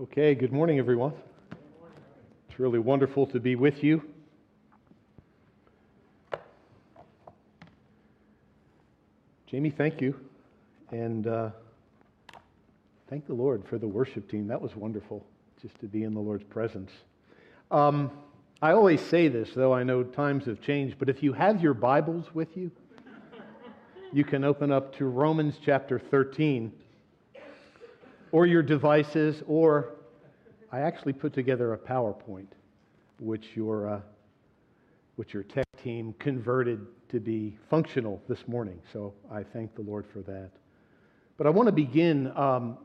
Okay, good morning, everyone. It's really wonderful to be with you. Jamie, thank you. And uh, thank the Lord for the worship team. That was wonderful, just to be in the Lord's presence. Um, I always say this, though I know times have changed, but if you have your Bibles with you, you can open up to Romans chapter 13 or your devices, or I actually put together a PowerPoint, which your, uh, which your tech team converted to be functional this morning. So I thank the Lord for that. But I want to begin um,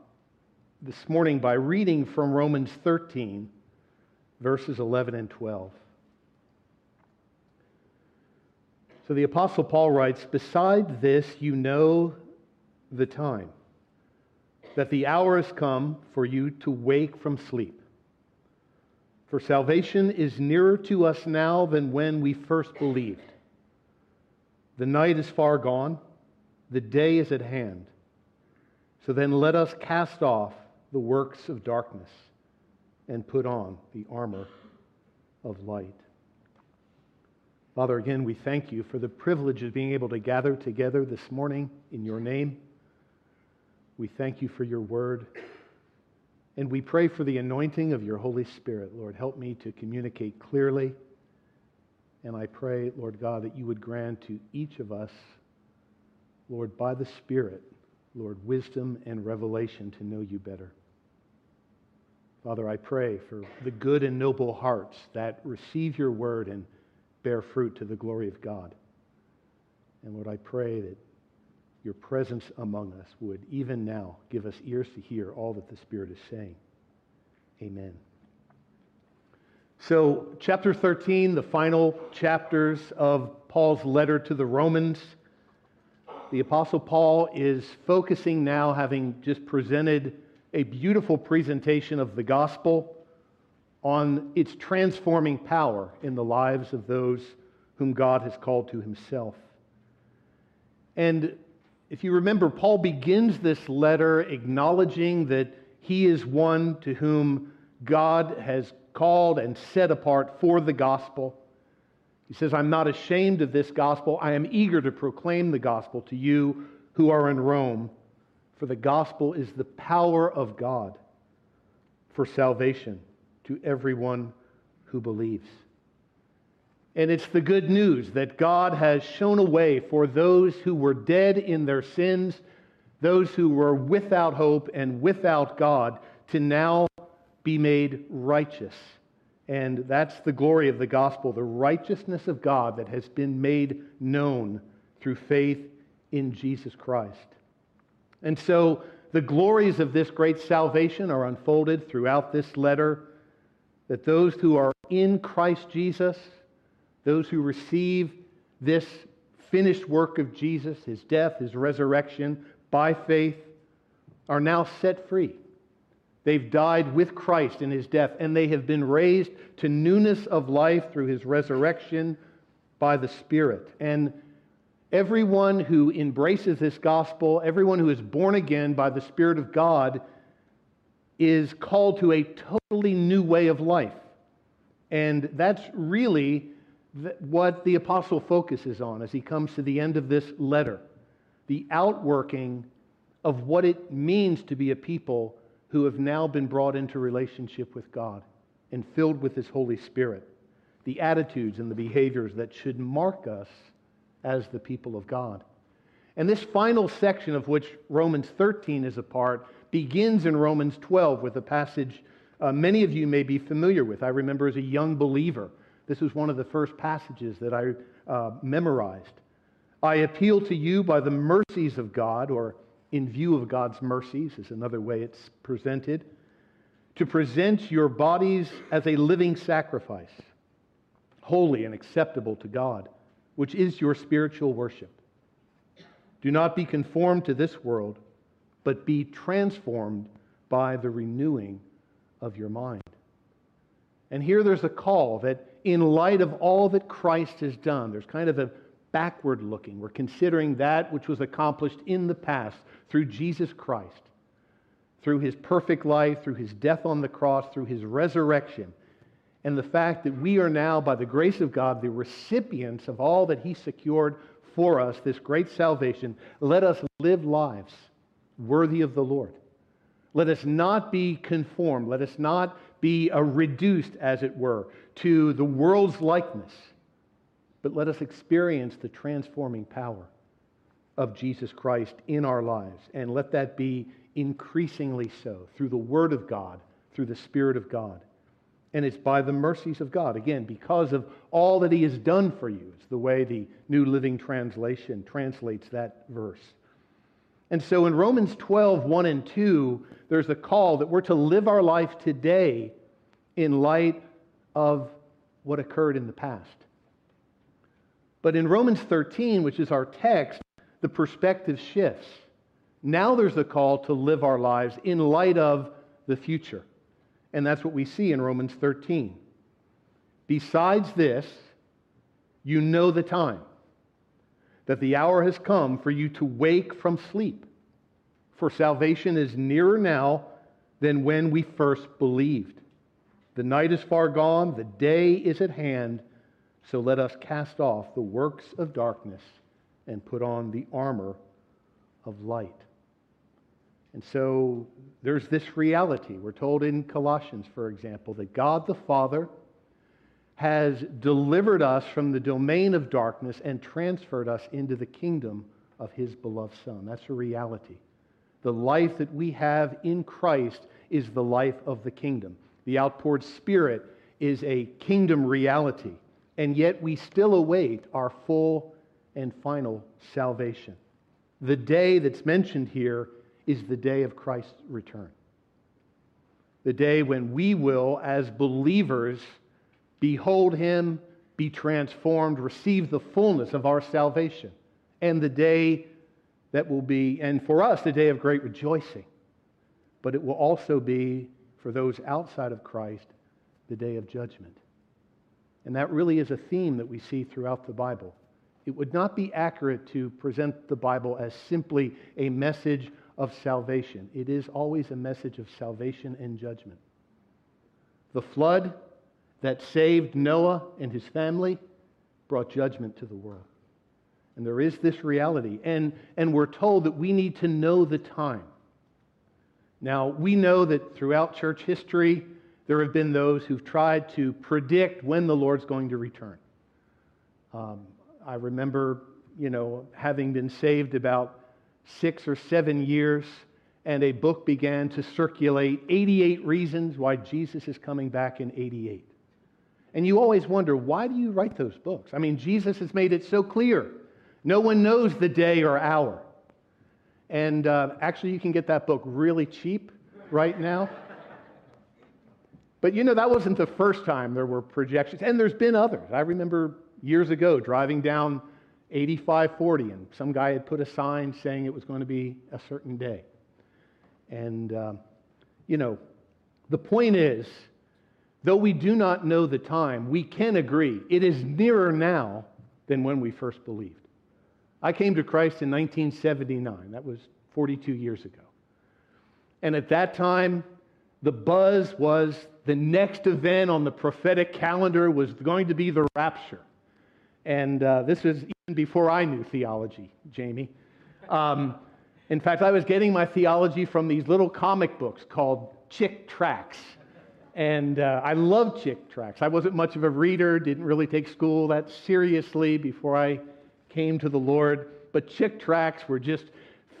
this morning by reading from Romans 13, verses 11 and 12. So the Apostle Paul writes, Beside this, you know the time that the hour has come for you to wake from sleep. For salvation is nearer to us now than when we first believed. The night is far gone, the day is at hand. So then let us cast off the works of darkness and put on the armor of light. Father, again, we thank you for the privilege of being able to gather together this morning in your name. We thank you for your word. And we pray for the anointing of your Holy Spirit. Lord, help me to communicate clearly. And I pray, Lord God, that you would grant to each of us, Lord, by the Spirit, Lord, wisdom and revelation to know you better. Father, I pray for the good and noble hearts that receive your word and bear fruit to the glory of God. And Lord, I pray that your presence among us would, even now, give us ears to hear all that the Spirit is saying. Amen. So, chapter 13, the final chapters of Paul's letter to the Romans. The Apostle Paul is focusing now, having just presented a beautiful presentation of the gospel, on its transforming power in the lives of those whom God has called to himself. And if you remember, Paul begins this letter acknowledging that he is one to whom God has called and set apart for the gospel. He says, I'm not ashamed of this gospel. I am eager to proclaim the gospel to you who are in Rome, for the gospel is the power of God for salvation to everyone who believes. And it's the good news that God has shown a way for those who were dead in their sins, those who were without hope and without God, to now be made righteous. And that's the glory of the gospel, the righteousness of God that has been made known through faith in Jesus Christ. And so the glories of this great salvation are unfolded throughout this letter that those who are in Christ Jesus, those who receive this finished work of Jesus, his death, his resurrection, by faith, are now set free. They've died with Christ in his death, and they have been raised to newness of life through his resurrection by the Spirit. And everyone who embraces this gospel, everyone who is born again by the Spirit of God, is called to a totally new way of life. And that's really what the apostle focuses on as he comes to the end of this letter the outworking of what it means to be a people who have now been brought into relationship with God and filled with his Holy Spirit, the attitudes and the behaviors that should mark us as the people of God. And this final section of which Romans 13 is a part begins in Romans 12 with a passage uh, many of you may be familiar with. I remember as a young believer this was one of the first passages that I uh, memorized. I appeal to you by the mercies of God, or in view of God's mercies, is another way it's presented, to present your bodies as a living sacrifice, holy and acceptable to God, which is your spiritual worship. Do not be conformed to this world, but be transformed by the renewing of your mind. And here there's a call that in light of all that Christ has done. There's kind of a backward looking. We're considering that which was accomplished in the past through Jesus Christ. through his perfect life, through his death on the cross, through his resurrection, and the fact that we are now, by the grace of God, the recipients of all that he secured for us, this great salvation, let us live lives worthy of the Lord. Let us not be conformed. Let us not be uh, reduced, as it were, to the world's likeness, but let us experience the transforming power of Jesus Christ in our lives. And let that be increasingly so through the Word of God, through the Spirit of God. And it's by the mercies of God, again, because of all that He has done for you. It's the way the New Living Translation translates that verse. And so in Romans 12, 1 and 2, there's a call that we're to live our life today in light of what occurred in the past. But in Romans 13, which is our text, the perspective shifts. Now there's a call to live our lives in light of the future. And that's what we see in Romans 13. Besides this, you know the time that the hour has come for you to wake from sleep. For salvation is nearer now than when we first believed. The night is far gone, the day is at hand, so let us cast off the works of darkness and put on the armor of light. And so there's this reality. We're told in Colossians, for example, that God the Father has delivered us from the domain of darkness and transferred us into the kingdom of his beloved Son. That's a reality. The life that we have in Christ is the life of the kingdom. The outpoured Spirit is a kingdom reality, and yet we still await our full and final salvation. The day that's mentioned here is the day of Christ's return. The day when we will, as believers, behold him, be transformed, receive the fullness of our salvation. And the day that will be, and for us, the day of great rejoicing. But it will also be, for those outside of Christ, the day of judgment. And that really is a theme that we see throughout the Bible. It would not be accurate to present the Bible as simply a message of salvation. It is always a message of salvation and judgment. The flood that saved Noah and his family brought judgment to the world. And there is this reality. And, and we're told that we need to know the time. Now, we know that throughout church history, there have been those who've tried to predict when the Lord's going to return. Um, I remember, you know, having been saved about six or seven years, and a book began to circulate 88 reasons why Jesus is coming back in 88. And you always wonder, why do you write those books? I mean, Jesus has made it so clear. No one knows the day or hour. And uh, actually, you can get that book really cheap right now. But you know, that wasn't the first time there were projections, and there's been others. I remember years ago driving down 8540, and some guy had put a sign saying it was going to be a certain day. And, uh, you know, the point is, Though we do not know the time, we can agree it is nearer now than when we first believed. I came to Christ in 1979. That was 42 years ago. And at that time, the buzz was the next event on the prophetic calendar was going to be the rapture. And uh, this was even before I knew theology, Jamie. Um, in fact, I was getting my theology from these little comic books called Chick Tracts. And uh, I loved Chick Tracts. I wasn't much of a reader, didn't really take school that seriously before I came to the Lord. But Chick tracts were just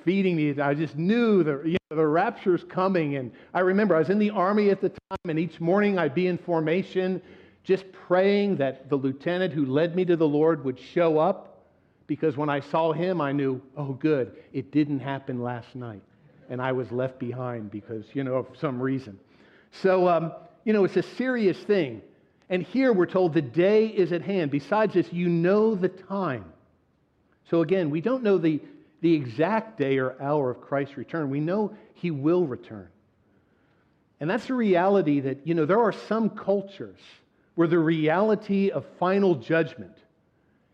feeding me. I just knew the, you know, the rapture's coming. And I remember I was in the army at the time, and each morning I'd be in formation just praying that the lieutenant who led me to the Lord would show up. Because when I saw him, I knew, oh, good, it didn't happen last night. And I was left behind because, you know, of some reason. So, um, you know, it's a serious thing. And here we're told the day is at hand. Besides this, you know the time. So again, we don't know the, the exact day or hour of Christ's return. We know he will return. And that's a reality that, you know, there are some cultures where the reality of final judgment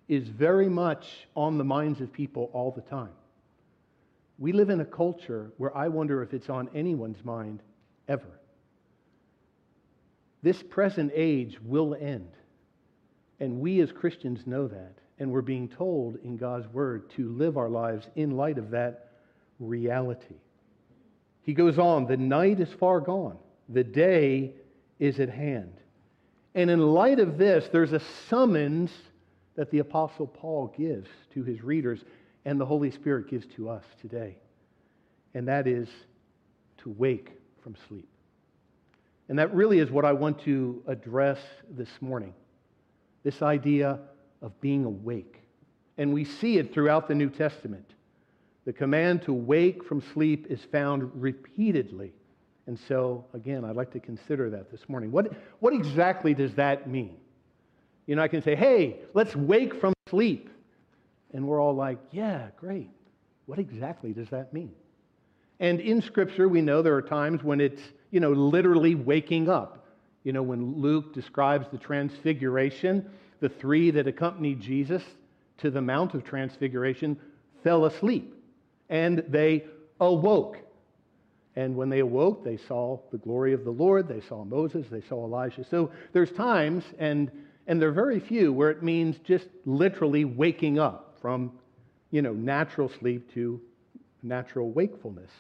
is very much on the minds of people all the time. we live in a culture where I wonder if it's on anyone's mind ever. This present age will end. And we as Christians know that. And we're being told in God's word to live our lives in light of that reality. He goes on, the night is far gone, the day is at hand. And in light of this, there's a summons that the Apostle Paul gives to his readers and the Holy Spirit gives to us today. And that is to wake from sleep. And that really is what I want to address this morning this idea of being awake. And we see it throughout the New Testament. The command to wake from sleep is found repeatedly. And so, again, I'd like to consider that this morning. What, what exactly does that mean? You know, I can say, hey, let's wake from sleep. And we're all like, yeah, great. What exactly does that mean? And in Scripture, we know there are times when it's, you know, literally waking up. You know, when Luke describes the transfiguration, the three that accompanied Jesus to the Mount of Transfiguration fell asleep and they awoke. And when they awoke, they saw the glory of the Lord, they saw Moses, they saw Elijah. So there's times, and, and there are very few, where it means just literally waking up from, you know, natural sleep to natural wakefulness.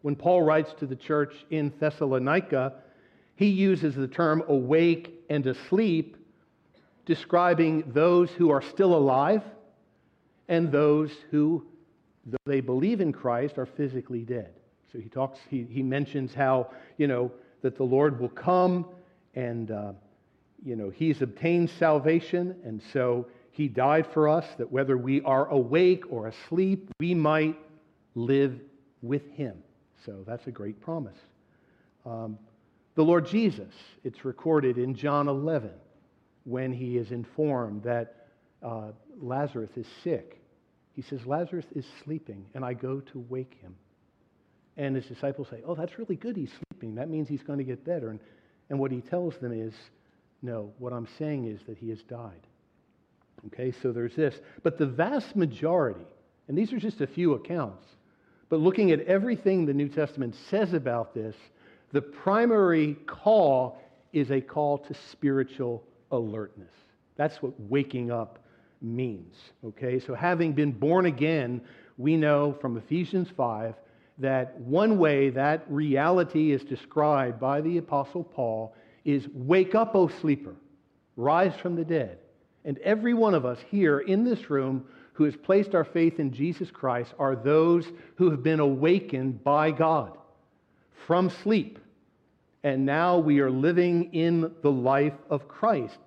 When Paul writes to the church in Thessalonica, he uses the term awake and asleep, describing those who are still alive and those who, though they believe in Christ, are physically dead. So he talks, he, he mentions how, you know, that the Lord will come and, uh, you know, he's obtained salvation, and so he died for us that whether we are awake or asleep, we might live with him. So that's a great promise. Um, the Lord Jesus, it's recorded in John 11 when he is informed that uh, Lazarus is sick. He says, Lazarus is sleeping, and I go to wake him. And his disciples say, Oh, that's really good. He's sleeping. That means he's going to get better. And, and what he tells them is, No, what I'm saying is that he has died. Okay, so there's this. But the vast majority, and these are just a few accounts, but looking at everything the New Testament says about this, the primary call is a call to spiritual alertness. That's what waking up means. Okay? So, having been born again, we know from Ephesians 5 that one way that reality is described by the Apostle Paul is wake up, O sleeper, rise from the dead. And every one of us here in this room who has placed our faith in Jesus Christ are those who have been awakened by God from sleep and now we are living in the life of Christ.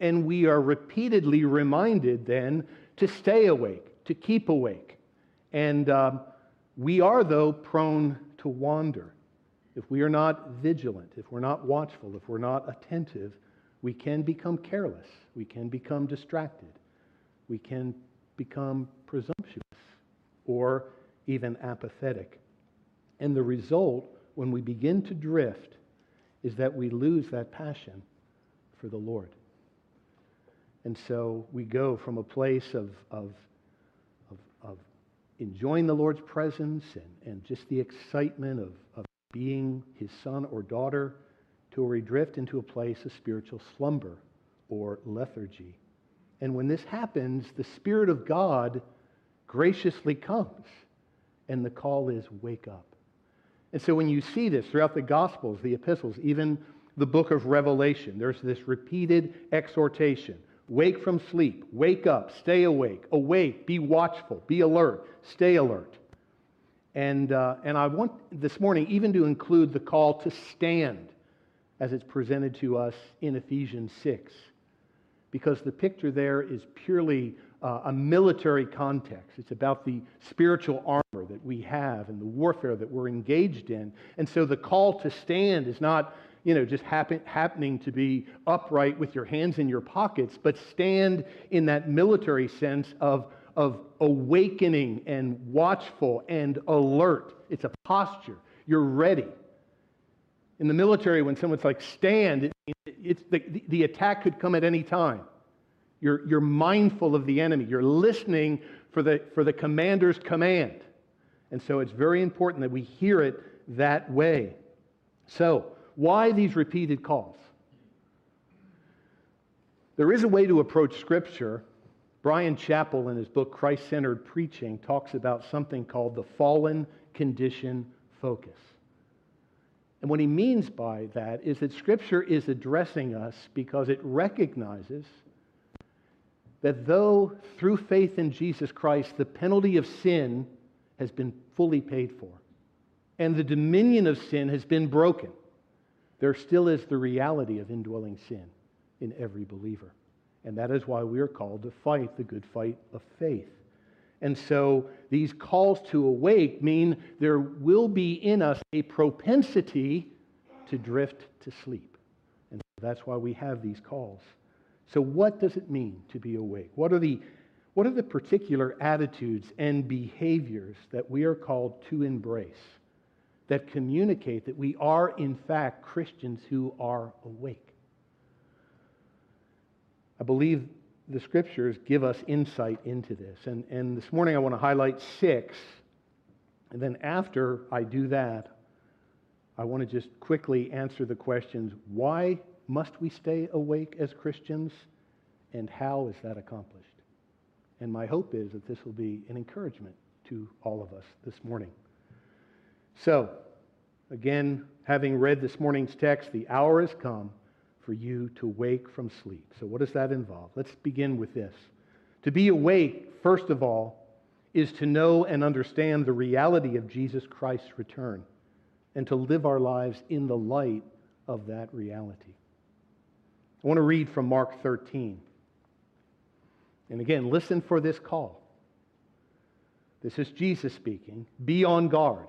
And we are repeatedly reminded then to stay awake, to keep awake. And um, we are, though, prone to wander. If we are not vigilant, if we're not watchful, if we're not attentive, we can become careless. We can become distracted. We can become presumptuous or even apathetic. And the result, when we begin to drift, is that we lose that passion for the Lord. And so we go from a place of, of, of, of enjoying the Lord's presence and, and just the excitement of, of being his son or daughter to where we drift into a place of spiritual slumber or lethargy. And when this happens, the Spirit of God graciously comes, and the call is wake up. And so when you see this throughout the Gospels, the epistles, even the book of Revelation, there's this repeated exhortation wake from sleep, wake up, stay awake, awake, be watchful, be alert, stay alert. And, uh, and I want this morning even to include the call to stand as it's presented to us in Ephesians 6, because the picture there is purely uh, a military context. It's about the spiritual armor that we have and the warfare that we're engaged in. And so the call to stand is not, you know, just happen, happening to be upright with your hands in your pockets, but stand in that military sense of, of awakening and watchful and alert. It's a posture. You're ready. In the military, when someone's like, stand, it, it's the, the attack could come at any time. You're, you're mindful of the enemy. You're listening for the, for the commander's command. And so it's very important that we hear it that way. So, why these repeated calls? There is a way to approach Scripture. Brian Chapell, in his book Christ Centered Preaching, talks about something called the fallen condition focus. And what he means by that is that Scripture is addressing us because it recognizes that though through faith in Jesus Christ the penalty of sin has been fully paid for and the dominion of sin has been broken, there still is the reality of indwelling sin in every believer. And that is why we are called to fight the good fight of faith. And so these calls to awake mean there will be in us a propensity to drift to sleep. And that's why we have these calls. So, what does it mean to be awake? What are the, what are the particular attitudes and behaviors that we are called to embrace that communicate that we are, in fact, Christians who are awake? I believe the scriptures give us insight into this. And, and this morning I want to highlight six. And then after I do that, I want to just quickly answer the questions why must we stay awake as Christians? And how is that accomplished? And my hope is that this will be an encouragement to all of us this morning. So, again, having read this morning's text, the hour has come for you to wake from sleep. So, what does that involve? Let's begin with this. To be awake, first of all, is to know and understand the reality of Jesus Christ's return and to live our lives in the light of that reality. I want to read from Mark 13. And again, listen for this call. This is Jesus speaking. Be on guard,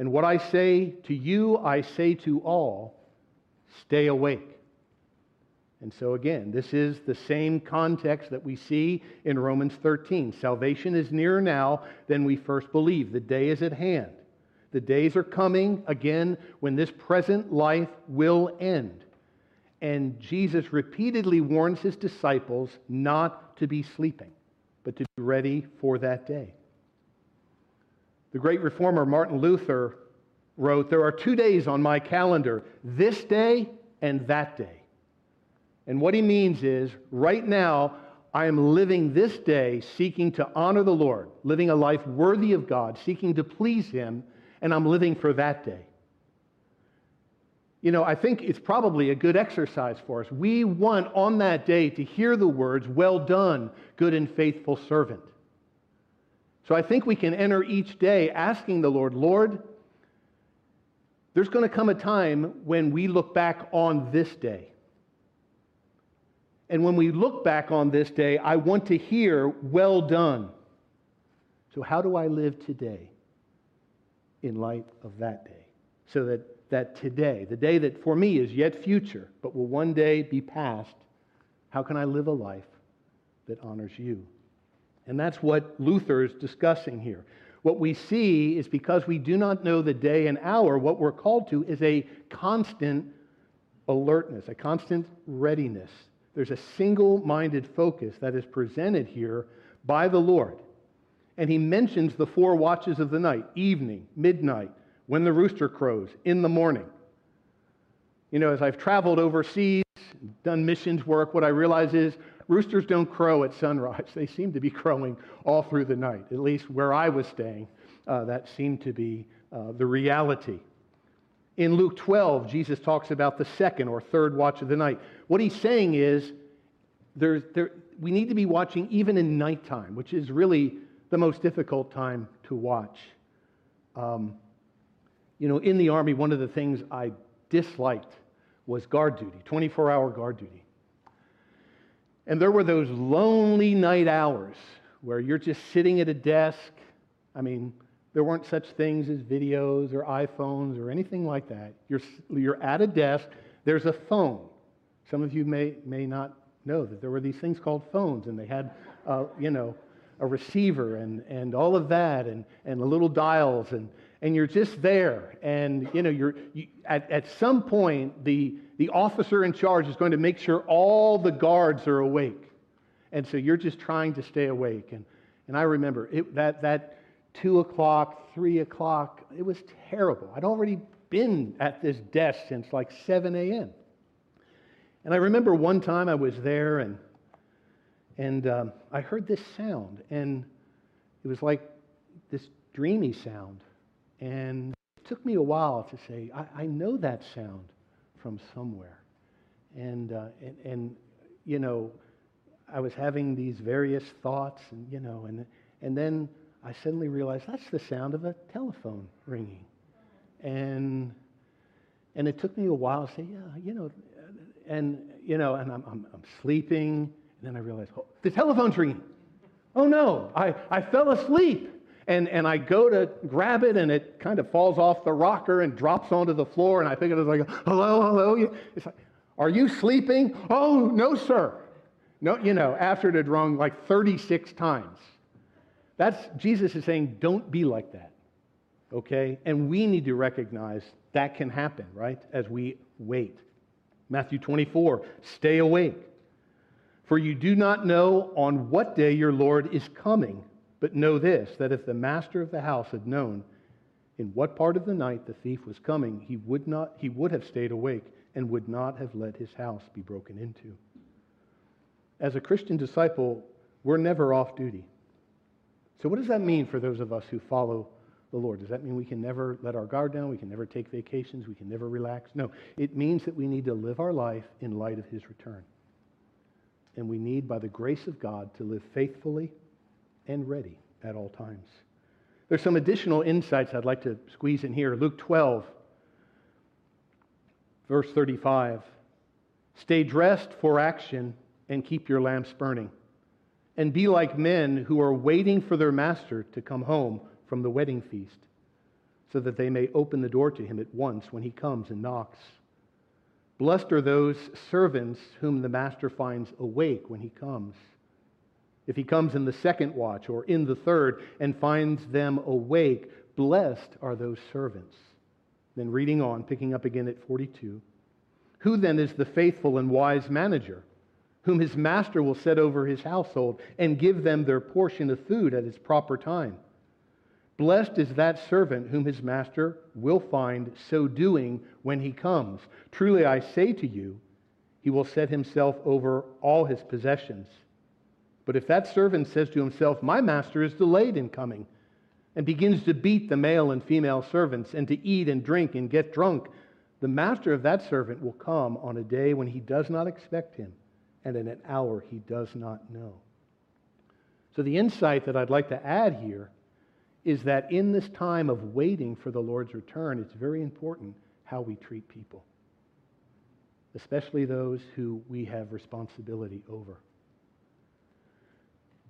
And what I say to you, I say to all stay awake. And so, again, this is the same context that we see in Romans 13. Salvation is nearer now than we first believed. The day is at hand. The days are coming, again, when this present life will end. And Jesus repeatedly warns his disciples not to be sleeping, but to be ready for that day. The great reformer Martin Luther wrote There are two days on my calendar, this day and that day. And what he means is, right now, I am living this day seeking to honor the Lord, living a life worthy of God, seeking to please Him, and I'm living for that day. You know, I think it's probably a good exercise for us. We want on that day to hear the words, Well done, good and faithful servant. So I think we can enter each day asking the Lord, Lord, there's going to come a time when we look back on this day and when we look back on this day, I want to hear, well done. So, how do I live today in light of that day? So that, that today, the day that for me is yet future, but will one day be past, how can I live a life that honors you? And that's what Luther is discussing here. What we see is because we do not know the day and hour, what we're called to is a constant alertness, a constant readiness there's a single minded focus that is presented here by the Lord. And he mentions the four watches of the night evening, midnight, when the rooster crows, in the morning. You know, as I've traveled overseas, done missions work, what I realize is roosters don't crow at sunrise. They seem to be crowing all through the night. At least where I was staying, uh, that seemed to be uh, the reality. In Luke 12, Jesus talks about the second or third watch of the night. What he's saying is there, we need to be watching even in nighttime, which is really the most difficult time to watch. Um, you know, in the Army, one of the things I disliked was guard duty, 24 hour guard duty. And there were those lonely night hours where you're just sitting at a desk. I mean, There weren't such things as videos or iPhones or anything like that. You're, you're at a desk, there's a phone. Some of you may, may not know that there were these things called phones, and they had, uh, you know, a receiver and, and all of that, and, and the little dials, and, and you're just there. And, you know, you're, you, at, at some point, the, the officer in charge is going to make sure all the guards are awake. And so you're just trying to stay awake. And, and I remember it, that, that 2 o'clock, 3 o'clock, it was terrible. I'd already been at this desk since like 7 a.m. And I remember one time I was there and, and um, I heard this sound, and it was like this dreamy sound. And it took me a while to say, I, I know that sound from somewhere. And, uh, and, and, you know, I was having these various thoughts, and, you know, and, and then I suddenly realized that's the sound of a telephone ringing. And, and it took me a while to say, yeah, you know, and, you know, and I'm, I'm, I'm sleeping, and then I realized, oh, the telephone's ringing. Oh no, I, I fell asleep. And, and I go to grab it, and it kind of falls off the rocker and drops onto the floor. And I think it was like, hello, hello. It's like, are you sleeping? Oh, no, sir. No, you know, after it had rung like 36 times. That's Jesus is saying, don't be like that. Okay? And we need to recognize that can happen, right? As we wait. Matthew 24, stay awake. For you do not know on what day your Lord is coming. But know this that if the master of the house had known in what part of the night the thief was coming, he would, not, he would have stayed awake and would not have let his house be broken into. As a Christian disciple, we're never off duty. So, what does that mean for those of us who follow the Lord? Does that mean we can never let our guard down? We can never take vacations? We can never relax? No. It means that we need to live our life in light of his return. And we need, by the grace of God, to live faithfully and ready at all times. There's some additional insights I'd like to squeeze in here. Luke 12, verse 35. Stay dressed for action and keep your lamps burning. And be like men who are waiting for their master to come home from the wedding feast, so that they may open the door to him at once when he comes and knocks. Blessed are those servants whom the master finds awake when he comes. If he comes in the second watch or in the third and finds them awake, blessed are those servants. Then reading on, picking up again at 42. Who then is the faithful and wise manager, whom his master will set over his household and give them their portion of food at its proper time? Blessed is that servant whom his master will find so doing when he comes. Truly I say to you, he will set himself over all his possessions. But if that servant says to himself, My master is delayed in coming, and begins to beat the male and female servants, and to eat and drink and get drunk, the master of that servant will come on a day when he does not expect him, and in an hour he does not know. So, the insight that I'd like to add here is that in this time of waiting for the Lord's return, it's very important how we treat people, especially those who we have responsibility over.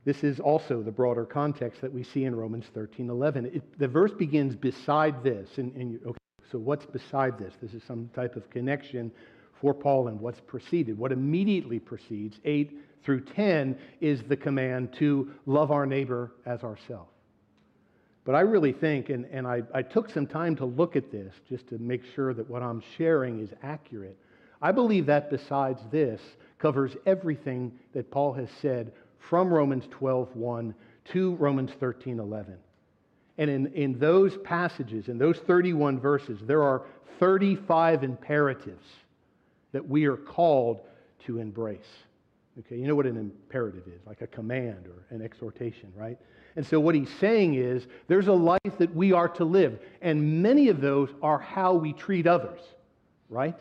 This is also the broader context that we see in Romans 13 11. It, the verse begins beside this. And, and okay, so, what's beside this? This is some type of connection for Paul and what's preceded. What immediately precedes, 8 through 10, is the command to love our neighbor as ourselves. But I really think, and, and I, I took some time to look at this just to make sure that what I'm sharing is accurate. I believe that besides this covers everything that Paul has said from Romans 12:1 to Romans 13:11. And in, in those passages, in those 31 verses, there are 35 imperatives that we are called to embrace. Okay, you know what an imperative is, like a command or an exhortation, right? And so what he's saying is there's a life that we are to live, and many of those are how we treat others, right?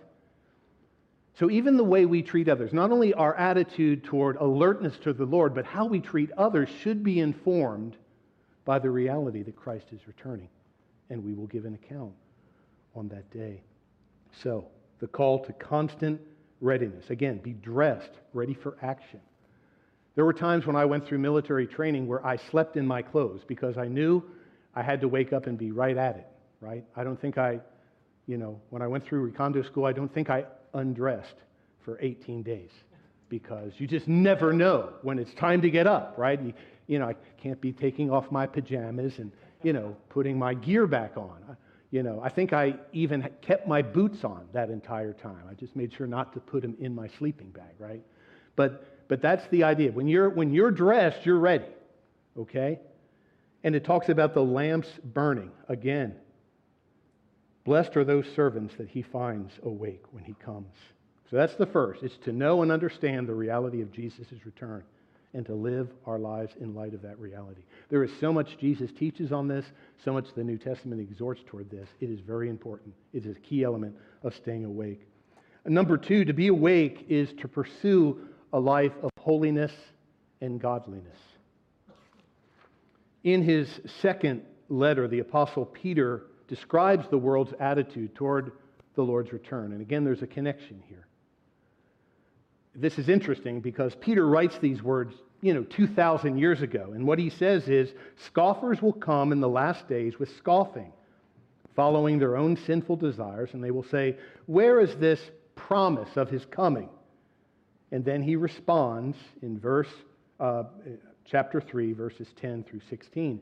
So, even the way we treat others, not only our attitude toward alertness to the Lord, but how we treat others should be informed by the reality that Christ is returning. And we will give an account on that day. So, the call to constant readiness. Again, be dressed, ready for action. There were times when I went through military training where I slept in my clothes because I knew I had to wake up and be right at it, right? I don't think I, you know, when I went through Recondo school, I don't think I undressed for 18 days because you just never know when it's time to get up, right? You, you know, I can't be taking off my pajamas and, you know, putting my gear back on. You know, I think I even kept my boots on that entire time. I just made sure not to put them in my sleeping bag, right? But, but that's the idea. When you're, when you're dressed, you're ready, okay? And it talks about the lamps burning again. Blessed are those servants that he finds awake when he comes. So that's the first. It's to know and understand the reality of Jesus' return and to live our lives in light of that reality. There is so much Jesus teaches on this, so much the New Testament exhorts toward this. It is very important. It is a key element of staying awake. Number two, to be awake is to pursue a life of holiness and godliness. In his second letter, the Apostle Peter describes the world's attitude toward the Lord's return. And again, there's a connection here. This is interesting because Peter writes these words, you know, 2,000 years ago. And what he says is scoffers will come in the last days with scoffing, following their own sinful desires, and they will say, Where is this promise of his coming? And then he responds in verse, uh, chapter 3, verses 10 through 16.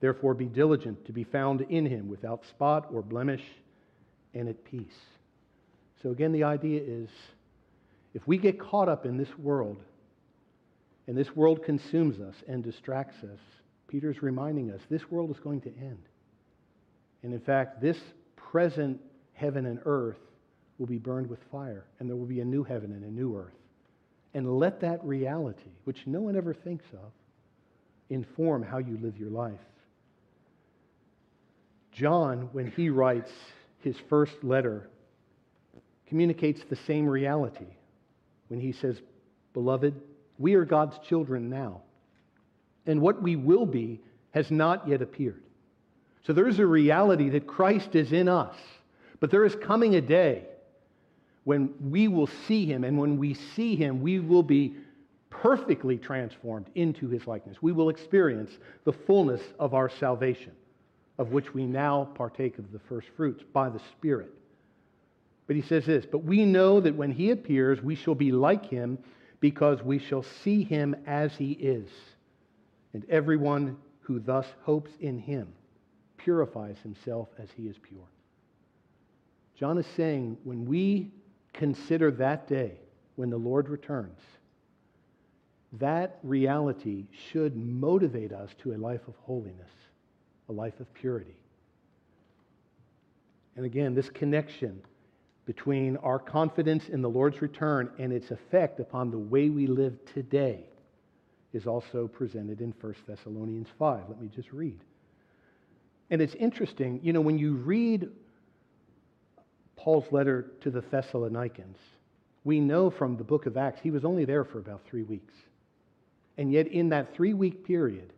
Therefore, be diligent to be found in him without spot or blemish and at peace. So, again, the idea is if we get caught up in this world and this world consumes us and distracts us, Peter's reminding us this world is going to end. And in fact, this present heaven and earth will be burned with fire, and there will be a new heaven and a new earth. And let that reality, which no one ever thinks of, inform how you live your life. John, when he writes his first letter, communicates the same reality when he says, Beloved, we are God's children now, and what we will be has not yet appeared. So there is a reality that Christ is in us, but there is coming a day when we will see him, and when we see him, we will be perfectly transformed into his likeness. We will experience the fullness of our salvation of which we now partake of the first fruits by the Spirit. But he says this But we know that when he appears, we shall be like him because we shall see him as he is. And everyone who thus hopes in him purifies himself as he is pure. John is saying when we consider that day when the Lord returns, that reality should motivate us to a life of holiness a life of purity. And again, this connection between our confidence in the Lord's return and its effect upon the way we live today is also presented in 1 Thessalonians 5. Let me just read. And it's interesting, you know, when you read Paul's letter to the Thessalonians, we know from the book of Acts he was only there for about three weeks. And yet, in that three week period,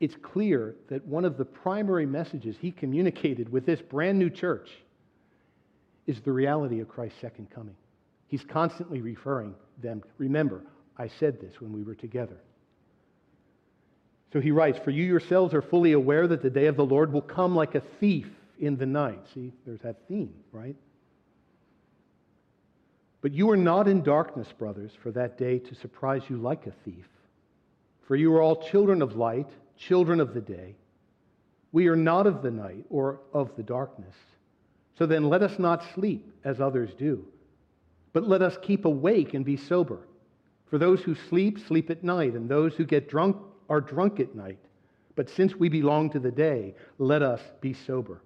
it's clear that one of the primary messages he communicated with this brand new church is the reality of Christ's second coming. He's constantly referring them. Remember, I said this when we were together. So he writes, For you yourselves are fully aware that the day of the Lord will come like a thief in the night. See, there's that theme, right? But you are not in darkness, brothers, for that day to surprise you like a thief. For you are all children of light children of the day. We are not of the night or of the darkness. So then let us not sleep as others do, but let us keep awake and be sober. For those who sleep, sleep at night, and those who get drunk are drunk at night. But since we belong to the day, let us be sober.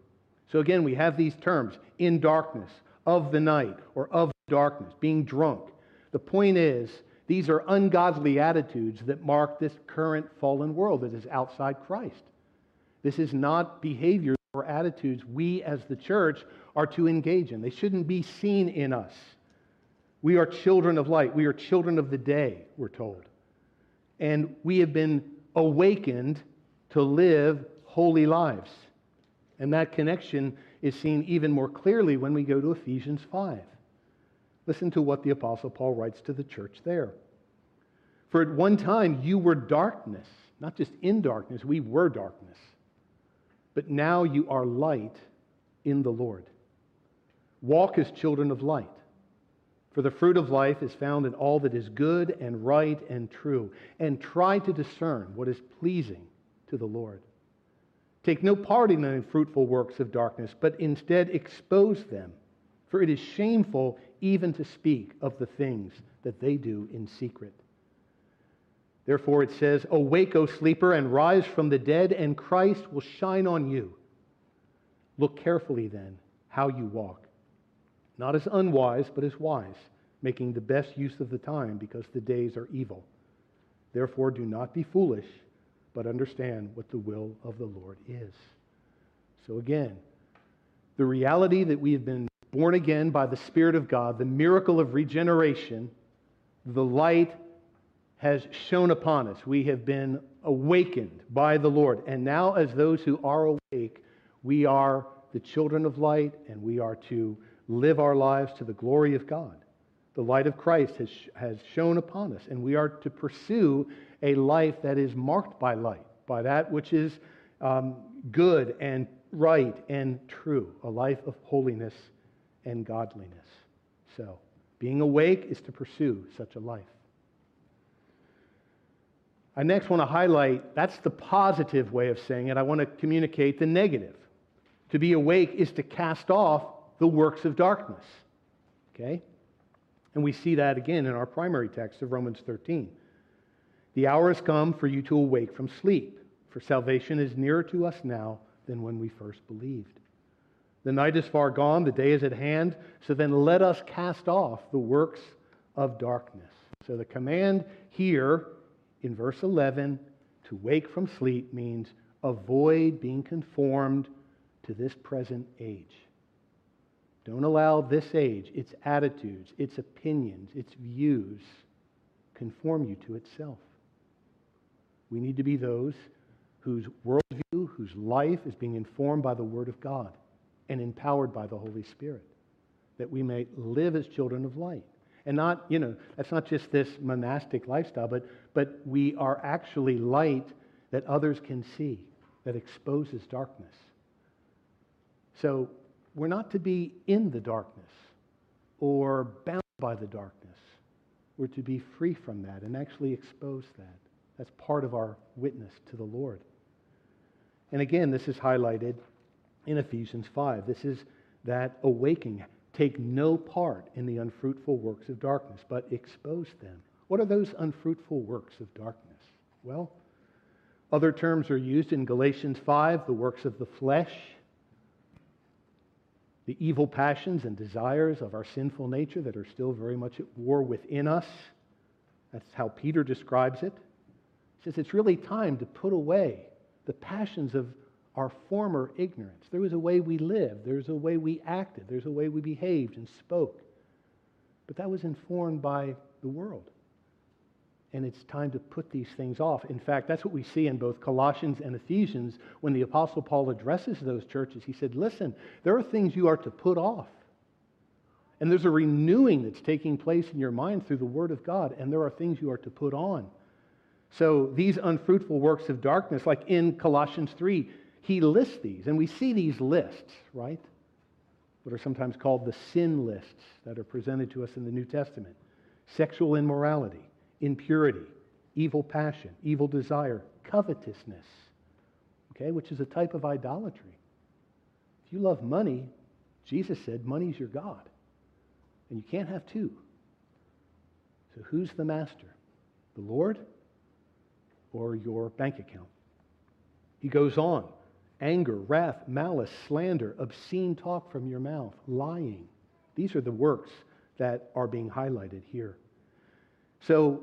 So again, we have these terms in darkness, of the night, or of darkness, being drunk. The point is, these are ungodly attitudes that mark this current fallen world that is outside Christ. This is not behavior or attitudes we as the church are to engage in. They shouldn't be seen in us. We are children of light. We are children of the day, we're told. And we have been awakened to live holy lives. And that connection is seen even more clearly when we go to Ephesians 5. Listen to what the Apostle Paul writes to the church there. For at one time you were darkness, not just in darkness, we were darkness. But now you are light in the Lord. Walk as children of light. For the fruit of life is found in all that is good and right and true. And try to discern what is pleasing to the Lord. Take no part in the fruitful works of darkness, but instead expose them. For it is shameful even to speak of the things that they do in secret. Therefore it says, Awake, O sleeper, and rise from the dead, and Christ will shine on you. Look carefully then how you walk, not as unwise, but as wise, making the best use of the time, because the days are evil. Therefore do not be foolish, but understand what the will of the Lord is. So again, the reality that we have been born again by the Spirit of God, the miracle of regeneration, the light has shone upon us. We have been awakened by the Lord. And now, as those who are awake, we are the children of light and we are to live our lives to the glory of God. The light of Christ has, has shone upon us, and we are to pursue a life that is marked by light, by that which is um, good and right and true, a life of holiness and godliness. So, being awake is to pursue such a life. I next want to highlight that's the positive way of saying it. I want to communicate the negative. To be awake is to cast off the works of darkness. Okay? And we see that again in our primary text of Romans 13. The hour has come for you to awake from sleep, for salvation is nearer to us now than when we first believed. The night is far gone, the day is at hand, so then let us cast off the works of darkness. So the command here in verse 11, to wake from sleep means avoid being conformed to this present age. Don't allow this age, its attitudes, its opinions, its views, conform you to itself. We need to be those whose worldview, whose life is being informed by the Word of God and empowered by the Holy Spirit, that we may live as children of light. And not, you know, that's not just this monastic lifestyle, but, but we are actually light that others can see, that exposes darkness. So we're not to be in the darkness or bound by the darkness. We're to be free from that and actually expose that. That's part of our witness to the Lord. And again, this is highlighted in Ephesians 5. This is that awakening Take no part in the unfruitful works of darkness, but expose them. What are those unfruitful works of darkness? Well, other terms are used in Galatians 5 the works of the flesh, the evil passions and desires of our sinful nature that are still very much at war within us. That's how Peter describes it. He says it's really time to put away the passions of our former ignorance. There was a way we lived, there's a way we acted, there's a way we behaved and spoke. But that was informed by the world. And it's time to put these things off. In fact, that's what we see in both Colossians and Ephesians when the Apostle Paul addresses those churches. He said, Listen, there are things you are to put off. And there's a renewing that's taking place in your mind through the Word of God, and there are things you are to put on. So these unfruitful works of darkness, like in Colossians 3, he lists these, and we see these lists, right? What are sometimes called the sin lists that are presented to us in the New Testament sexual immorality, impurity, evil passion, evil desire, covetousness, okay, which is a type of idolatry. If you love money, Jesus said money's your God, and you can't have two. So who's the master? The Lord or your bank account? He goes on anger, wrath, malice, slander, obscene talk from your mouth, lying. These are the works that are being highlighted here. So,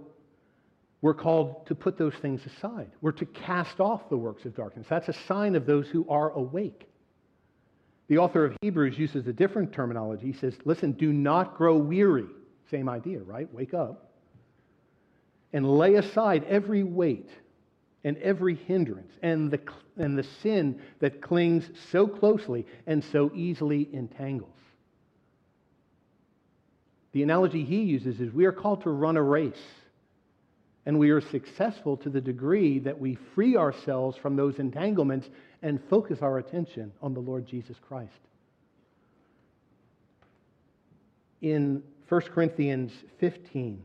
we're called to put those things aside. We're to cast off the works of darkness. That's a sign of those who are awake. The author of Hebrews uses a different terminology. He says, listen, do not grow weary. Same idea, right? Wake up. And lay aside every weight and every hindrance and the, and the sin that clings so closely and so easily entangles. The analogy he uses is we are called to run a race and we are successful to the degree that we free ourselves from those entanglements and focus our attention on the Lord Jesus Christ. In 1 Corinthians 15,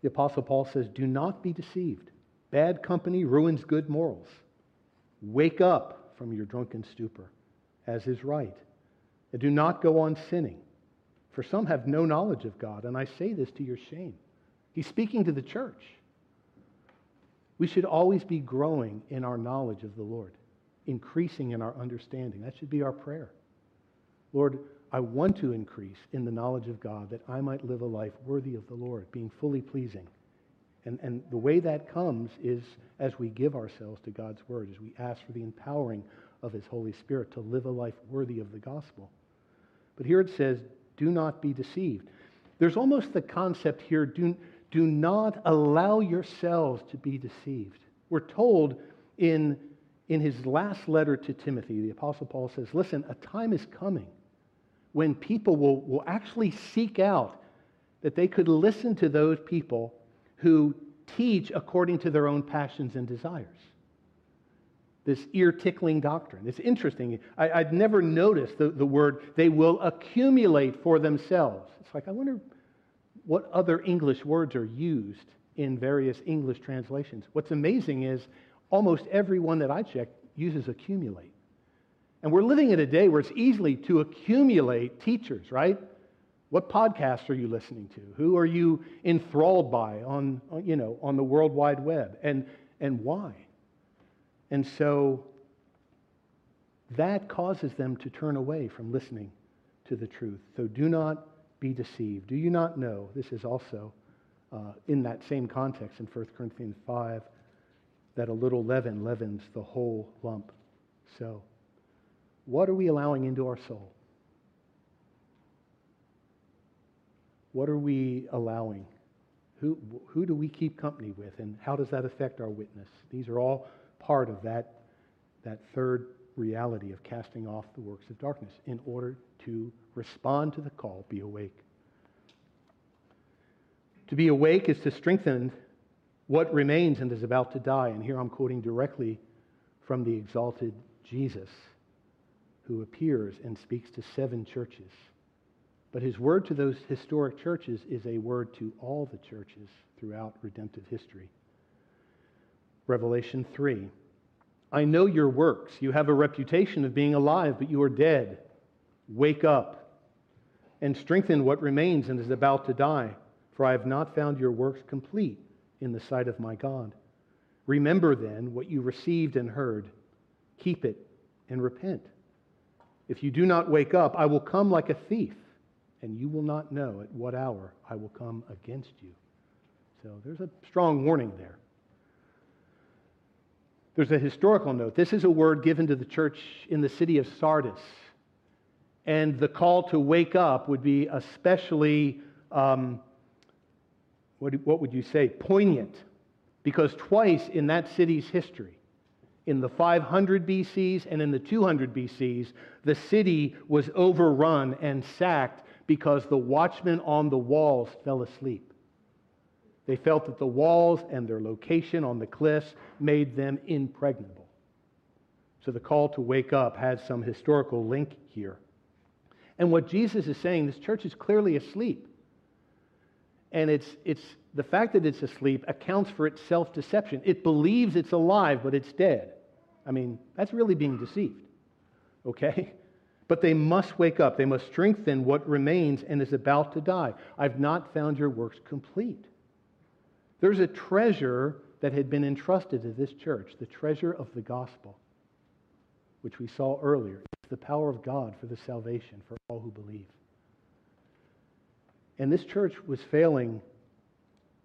the Apostle Paul says, Do not be deceived. Bad company ruins good morals. Wake up from your drunken stupor, as is right. And do not go on sinning, for some have no knowledge of God, and I say this to your shame. He's speaking to the church. We should always be growing in our knowledge of the Lord, increasing in our understanding. That should be our prayer. Lord, I want to increase in the knowledge of God that I might live a life worthy of the Lord, being fully pleasing. And, and the way that comes is as we give ourselves to God's word, as we ask for the empowering of his Holy Spirit to live a life worthy of the gospel. But here it says, do not be deceived. There's almost the concept here, do, do not allow yourselves to be deceived. We're told in, in his last letter to Timothy, the Apostle Paul says, Listen, a time is coming when people will, will actually seek out that they could listen to those people who teach according to their own passions and desires. This ear tickling doctrine. It's interesting. I, would never noticed the, the word they will accumulate for themselves. It's like, I wonder what other English words are used in various English translations. What's amazing is almost every one that I check uses accumulate. And we're living in a day where it's easily to accumulate teachers, right? What podcasts are you listening to? Who are you enthralled by on, you know, on the World Wide Web? And, and why? And so that causes them to turn away from listening to the truth. So do not be deceived. Do you not know? This is also uh, in that same context in 1 Corinthians 5 that a little leaven leavens the whole lump. So, what are we allowing into our soul? What are we allowing? Who, who do we keep company with, and how does that affect our witness? These are all part of that, that third reality of casting off the works of darkness in order to respond to the call, be awake. To be awake is to strengthen what remains and is about to die. And here I'm quoting directly from the exalted Jesus, who appears and speaks to seven churches. But his word to those historic churches is a word to all the churches throughout redemptive history. Revelation 3 I know your works. You have a reputation of being alive, but you are dead. Wake up and strengthen what remains and is about to die, for I have not found your works complete in the sight of my God. Remember then what you received and heard, keep it and repent. If you do not wake up, I will come like a thief, and you will not know at what hour I will come against you. So there's a strong warning there. There's a historical note. This is a word given to the church in the city of Sardis and the call to wake up would be especially, um, what, what would you say, poignant. Because twice in that city's history, in the 500 BCs and in the 200 BCs, the city was overrun and sacked because the watchmen on the walls fell asleep. They felt that the walls and their location on the cliffs made them impregnable. So the call to wake up has some historical link here. And what Jesus is saying, this church is clearly asleep. And it's, it's the fact that it's asleep accounts for its self deception. It believes it's alive, but it's dead. I mean, that's really being deceived. Okay? But they must wake up. They must strengthen what remains and is about to die. I've not found your works complete. There's a treasure that had been entrusted to this church, the treasure of the gospel, which we saw earlier It's the power of God for the salvation for all who believe. And this church was failing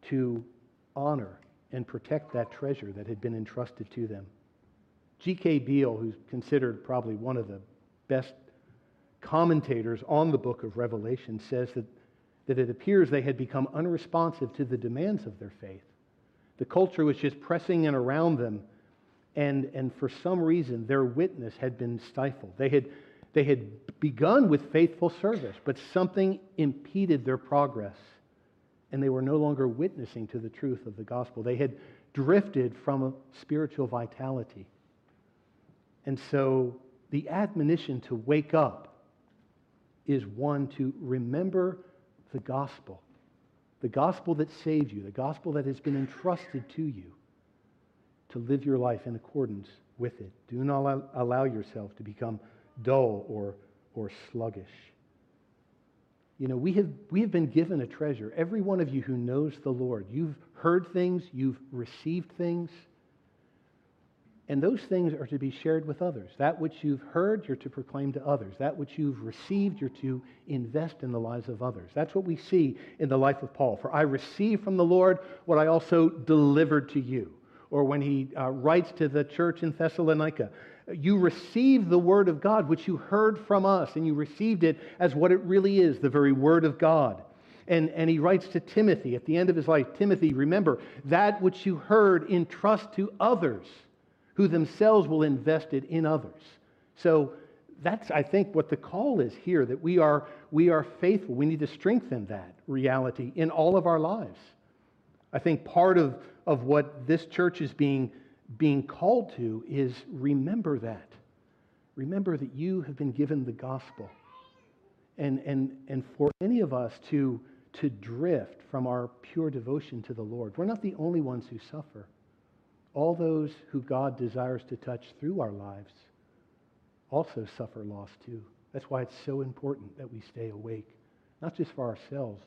to honor and protect that treasure that had been entrusted to them. G.K. Beale, who's considered probably one of the best commentators on the book of Revelation, says that, that it appears they had become unresponsive to the demands of their faith. The culture was just pressing in around them, and, and for some reason, their witness had been stifled. They had, they had begun with faithful service, but something impeded their progress, and they were no longer witnessing to the truth of the gospel. They had drifted from a spiritual vitality. And so the admonition to wake up is one to remember the gospel, the gospel that saved you, the gospel that has been entrusted to you, to live your life in accordance with it. Do not allow yourself to become dull or, or sluggish. You know, we have, we have been given a treasure. Every one of you who knows the Lord, you've heard things, you've received things. And those things are to be shared with others. That which you've heard, you're to proclaim to others. That which you've received, you're to invest in the lives of others. That's what we see in the life of Paul. For I received from the Lord what I also delivered to you. Or when he uh, writes to the church in Thessalonica, you received the word of God, which you heard from us, and you received it as what it really is the very word of God. And, and he writes to Timothy at the end of his life Timothy, remember, that which you heard, entrust to others who themselves will invest it in others. So that's, I think, what the call is here that we are, we are faithful. We need to strengthen that reality in all of our lives. I think part of, of what this church is being, being called to is remember that. Remember that you have been given the gospel. And, and, and for any of us to, to drift from our pure devotion to the Lord, we're not the only ones who suffer all those who God desires to touch through our lives also suffer loss too. That's why it's so important that we stay awake, not just for ourselves,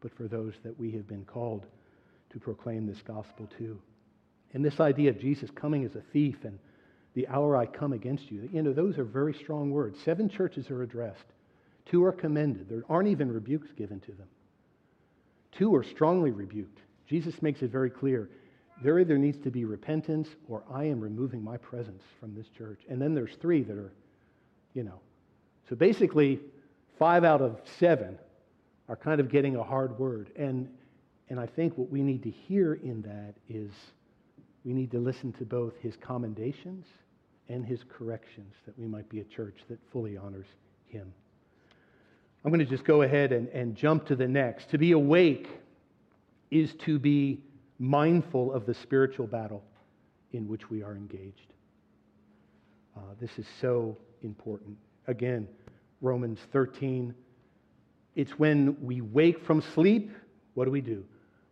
but for those that we have been called to proclaim this gospel to. And this idea of Jesus coming as a thief and the hour I come against you, you know, those are very strong words. Seven churches are addressed, two are commended. There aren't even rebukes given to them. Two are strongly rebuked. Jesus makes it very clear there either needs to be repentance or I am removing my presence from this church. And then there's three that are, you know. So basically, five out of seven are kind of getting a hard word. And, and I think what we need to hear in that is we need to listen to both his commendations and his corrections that we might be a church that fully honors him. I'm going to just go ahead and, and jump to the next. To be awake is to be mindful of the spiritual battle in which we are engaged. Uh, this is so important. Again, Romans 13. It's when we wake from sleep, what do we do?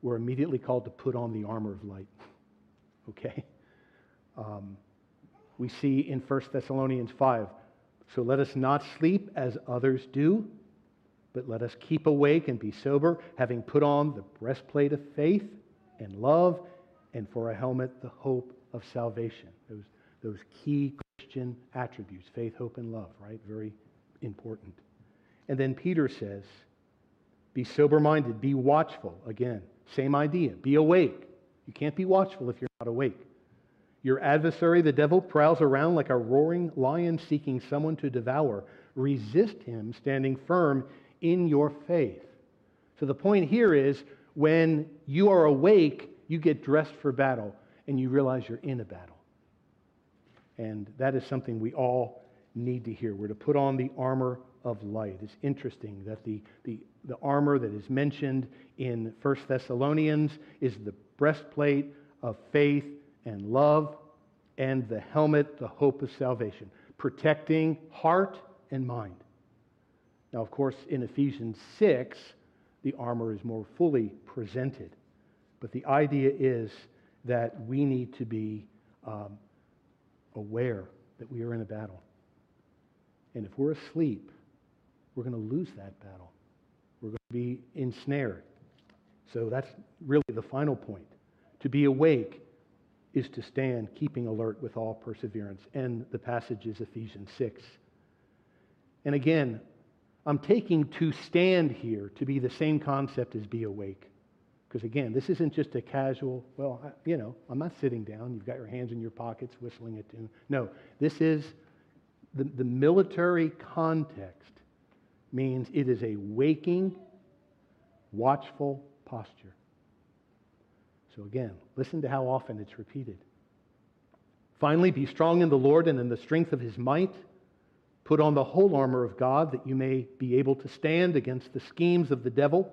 We're immediately called to put on the armor of light. okay? Um, we see in 1 Thessalonians 5 so let us not sleep as others do, but let us keep awake and be sober, having put on the breastplate of faith and love, and for a helmet, the hope of salvation. Those, those key Christian attributes faith, hope, and love, right? Very important. And then Peter says, be sober minded, be watchful. Again, same idea. Be awake. You can't be watchful if you're not awake. Your adversary, the devil, prowls around like a roaring lion seeking someone to devour. Resist him, standing firm in your faith. So the point here is when you are awake, you get dressed for battle and you realize you're in a battle. And that is something we all need to hear. We're to put on the armor of light. It's interesting that the, the, the armor that is mentioned in 1 Thessalonians is the breastplate of faith and love, and the helmet, the hope of salvation, protecting heart and mind. Now, of course, in Ephesians 6, the armor is more fully presented. But the idea is that we need to be um, aware that we are in a battle. And if we're asleep, we're going to lose that battle. We're going to be ensnared. So that's really the final point. To be awake is to stand, keeping alert with all perseverance. And the passage is Ephesians 6. And again, I'm taking to stand here to be the same concept as be awake. Because again, this isn't just a casual, well, you know, I'm not sitting down. You've got your hands in your pockets whistling a tune. No, this is the, the military context means it is a waking, watchful posture. So again, listen to how often it's repeated. Finally, be strong in the Lord and in the strength of his might. Put on the whole armor of God that you may be able to stand against the schemes of the devil.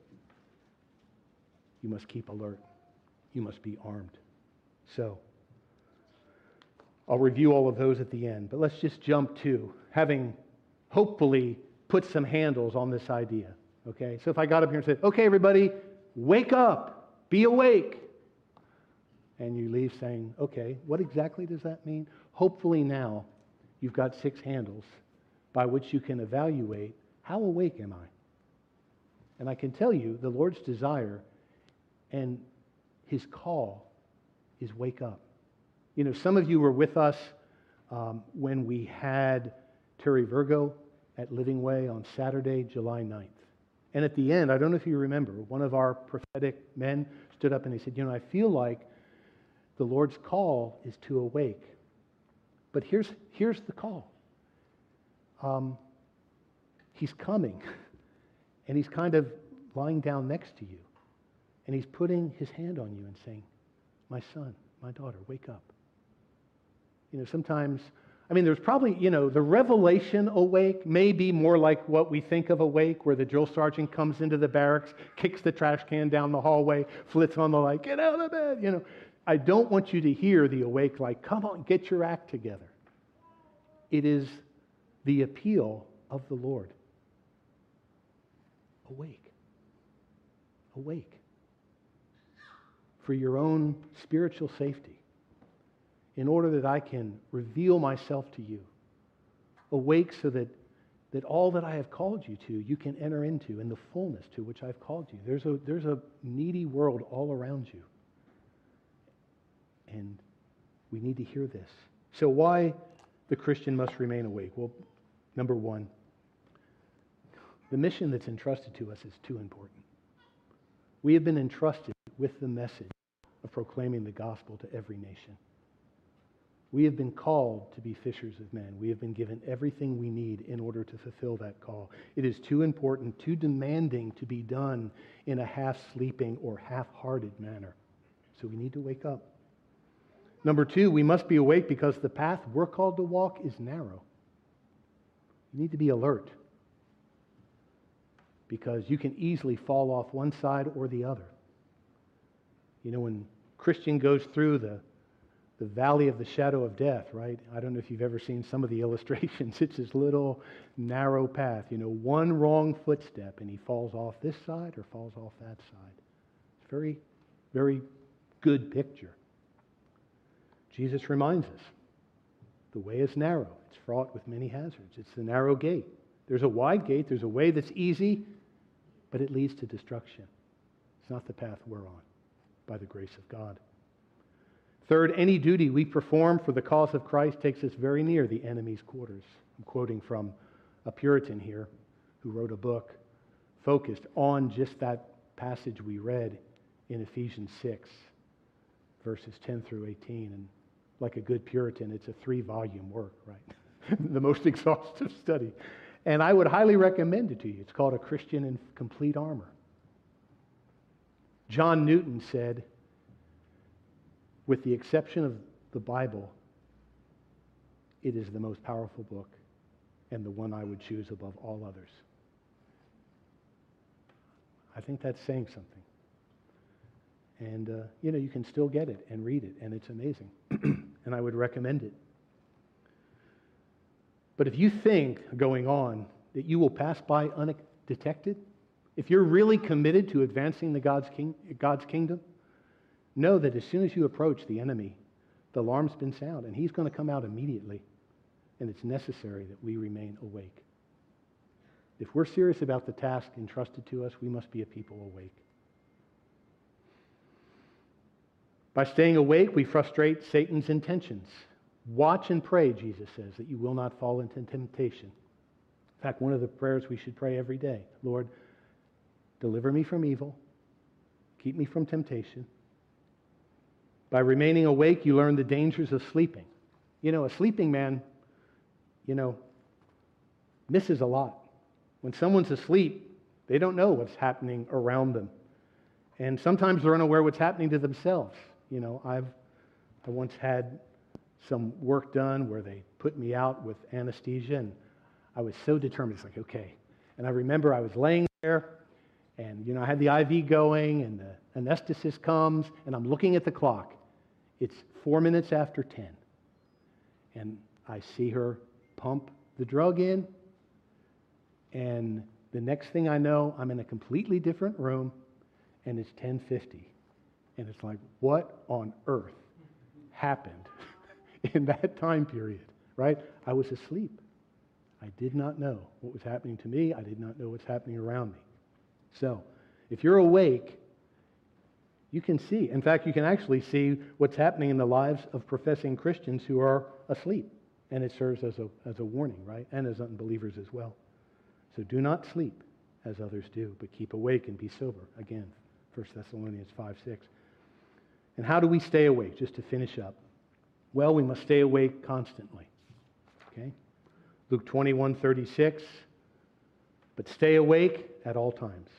you must keep alert. You must be armed. So, I'll review all of those at the end, but let's just jump to having hopefully put some handles on this idea. Okay? So if I got up here and said, okay, everybody, wake up, be awake and you leave saying, okay, what exactly does that mean? Hopefully now you've got six handles by which you can evaluate how awake am I? And I can tell you the Lord's desire and his call is wake up. You know, some of you were with us um, when we had Terry Virgo at Living Way on Saturday, July 9th. And at the end, I don't know if you remember, one of our prophetic men stood up and he said, You know, I feel like the Lord's call is to awake. But here's, here's the call um, He's coming, and He's kind of lying down next to you, and He's putting His hand on you and saying, My son, my daughter, wake up. You know, sometimes, I mean, there's probably, you know, the revelation awake may be more like what we think of awake, where the drill sergeant comes into the barracks, kicks the trash can down the hallway, flits on the light, get out of bed, you know. I don't want you to hear the awake like, come on, get your act together. It is the appeal of the Lord. Awake. Awake. For your own spiritual safety, in order that I can reveal myself to you. Awake so that, that all that I have called you to, you can enter into in the fullness to which I've called you. There's a, there's a needy world all around you. And we need to hear this. So, why the Christian must remain awake? Well, number one, the mission that's entrusted to us is too important. We have been entrusted with the message of proclaiming the gospel to every nation. We have been called to be fishers of men. We have been given everything we need in order to fulfill that call. It is too important, too demanding to be done in a half sleeping or half hearted manner. So we need to wake up. Number two, we must be awake because the path we're called to walk is narrow. You need to be alert because you can easily fall off one side or the other. You know, when Christian goes through the, the valley of the shadow of death, right? I don't know if you've ever seen some of the illustrations. It's this little narrow path. You know, one wrong footstep and he falls off this side or falls off that side. It's very, very good picture. Jesus reminds us the way is narrow, it's fraught with many hazards. It's the narrow gate. There's a wide gate, there's a way that's easy, but it leads to destruction. It's not the path we're on by the grace of God. Third, any duty we perform for the cause of Christ takes us very near the enemy's quarters. I'm quoting from a Puritan here who wrote a book focused on just that passage we read in Ephesians 6, verses 10 through 18. And like a good Puritan, it's a three volume work, right? the most exhaustive study. And I would highly recommend it to you. It's called A Christian in Complete Armor. John Newton said, with the exception of the Bible, it is the most powerful book and the one I would choose above all others. I think that's saying something. And, uh, you know, you can still get it and read it, and it's amazing. and I would recommend it. But if you think going on that you will pass by undetected, if you're really committed to advancing the God's, king, God's kingdom, know that as soon as you approach the enemy, the alarm's been sounded, and he's going to come out immediately. And it's necessary that we remain awake. If we're serious about the task entrusted to us, we must be a people awake. By staying awake, we frustrate Satan's intentions. Watch and pray, Jesus says, that you will not fall into temptation. In fact, one of the prayers we should pray every day Lord, deliver me from evil, keep me from temptation. By remaining awake, you learn the dangers of sleeping. You know, a sleeping man, you know, misses a lot. When someone's asleep, they don't know what's happening around them. And sometimes they're unaware what's happening to themselves. You know, I've I once had some work done where they put me out with anesthesia, and I was so determined. It's like, okay. And I remember I was laying there, and you know, I had the IV going, and the anesthetist comes, and I'm looking at the clock. It's four minutes after ten, and I see her pump the drug in, and the next thing I know, I'm in a completely different room, and it's 1050. And it's like, what on earth happened in that time period, right? I was asleep. I did not know what was happening to me. I did not know what's happening around me. So, if you're awake, you can see. In fact, you can actually see what's happening in the lives of professing Christians who are asleep. And it serves as a, as a warning, right? And as unbelievers as well. So do not sleep as others do, but keep awake and be sober. Again, 1 Thessalonians 5 6. And how do we stay awake? Just to finish up. Well, we must stay awake constantly. Okay? Luke 21 36. But stay awake at all times.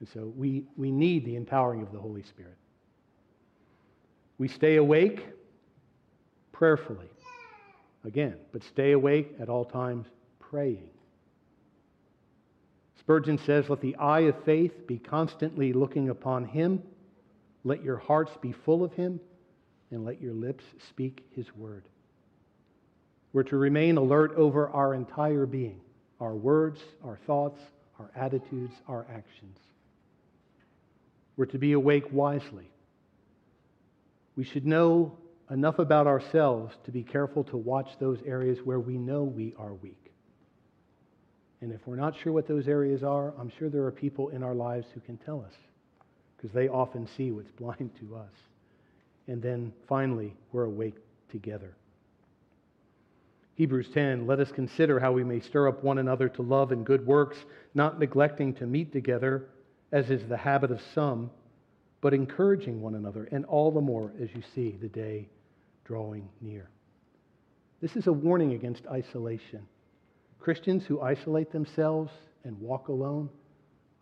And so we, we need the empowering of the Holy Spirit. We stay awake prayerfully. Again, but stay awake at all times praying. Spurgeon says, Let the eye of faith be constantly looking upon him let your hearts be full of him, and let your lips speak his word. We're to remain alert over our entire being our words, our thoughts, our attitudes, our actions. We're to be awake wisely. We should know enough about ourselves to be careful to watch those areas where we know we are weak. And if we're not sure what those areas are, I'm sure there are people in our lives who can tell us because they often see what's blind to us. And then finally, we're awake together. Hebrews 10 Let us consider how we may stir up one another to love and good works, not neglecting to meet together, as is the habit of some, but encouraging one another, and all the more as you see the day drawing near. This is a warning against isolation. Christians who isolate themselves and walk alone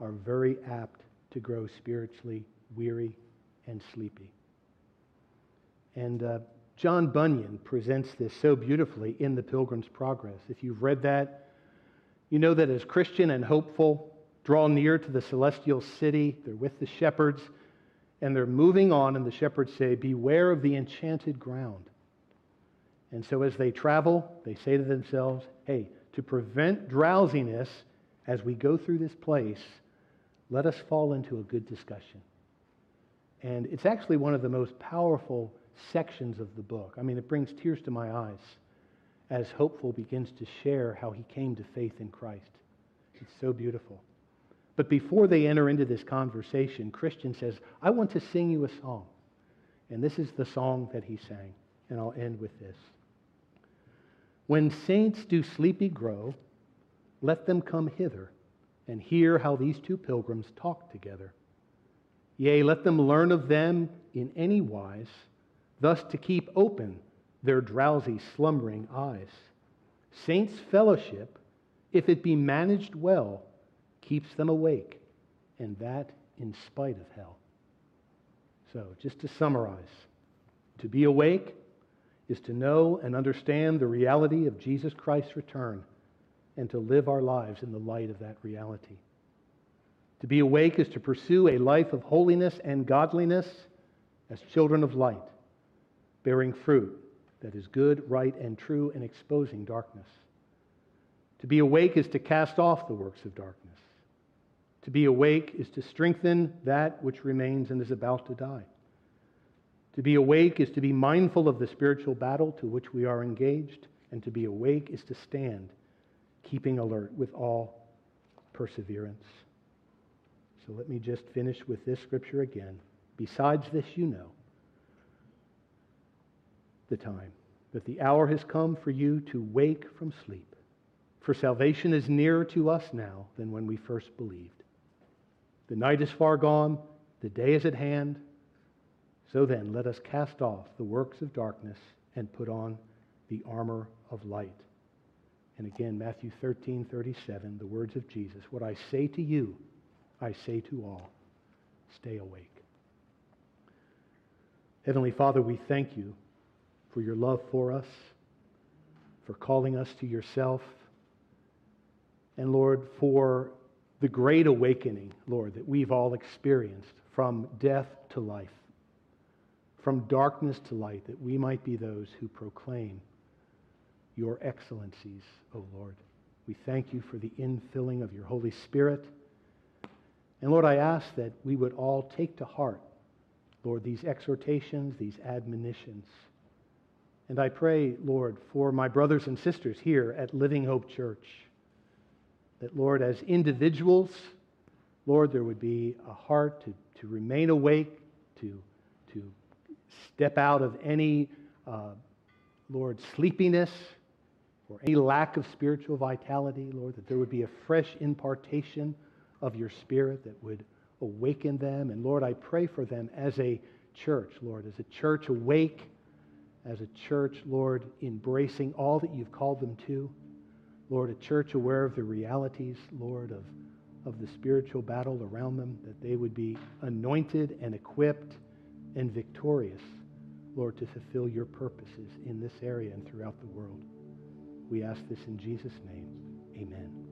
are very apt to grow spiritually weary and sleepy. And uh, John Bunyan presents this so beautifully in The Pilgrim's Progress. If you've read that, you know that as Christian and hopeful draw near to the celestial city, they're with the shepherds, and they're moving on, and the shepherds say, Beware of the enchanted ground. And so as they travel, they say to themselves, Hey, to prevent drowsiness as we go through this place, let us fall into a good discussion. And it's actually one of the most powerful sections of the book. I mean, it brings tears to my eyes as Hopeful begins to share how he came to faith in Christ. It's so beautiful. But before they enter into this conversation, Christian says, I want to sing you a song. And this is the song that he sang. And I'll end with this. When saints do sleepy grow, let them come hither and hear how these two pilgrims talk together. Yea, let them learn of them in any wise, thus to keep open their drowsy, slumbering eyes. Saints' fellowship, if it be managed well, keeps them awake, and that in spite of hell. So, just to summarize, To be awake is to know and understand the reality of Jesus Christ's return and to live our lives in the light of that reality. To be awake is to pursue a life of holiness and godliness as children of light, bearing fruit that is good, right, and true, and exposing darkness. To be awake is to cast off the works of darkness. To be awake is to strengthen that which remains and is about to die. To be awake is to be mindful of the spiritual battle to which we are engaged, and to be awake is to stand, keeping alert with all perseverance. So let me just finish with this scripture again. Besides this, you know the time, that the hour has come for you to wake from sleep. For salvation is nearer to us now than when we first believed. The night is far gone, the day is at hand. So then, let us cast off the works of darkness and put on the armor of light. And again, Matthew 13, 37, the words of Jesus What I say to you, I say to all, stay awake. Heavenly Father, we thank you for your love for us, for calling us to yourself, and Lord, for the great awakening, Lord, that we've all experienced from death to life, from darkness to light, that we might be those who proclaim your excellencies, O Lord. We thank you for the infilling of your Holy Spirit. And Lord, I ask that we would all take to heart, Lord, these exhortations, these admonitions. And I pray, Lord, for my brothers and sisters here at Living Hope Church, that, Lord, as individuals, Lord, there would be a heart to, to remain awake, to, to step out of any, uh, Lord, sleepiness or any lack of spiritual vitality, Lord, that there would be a fresh impartation of your Spirit that would awaken them. And Lord, I pray for them as a church, Lord, as a church awake, as a church, Lord, embracing all that you've called them to. Lord, a church aware of the realities, Lord, of, of the spiritual battle around them, that they would be anointed and equipped and victorious, Lord, to fulfill your purposes in this area and throughout the world. We ask this in Jesus' name. Amen.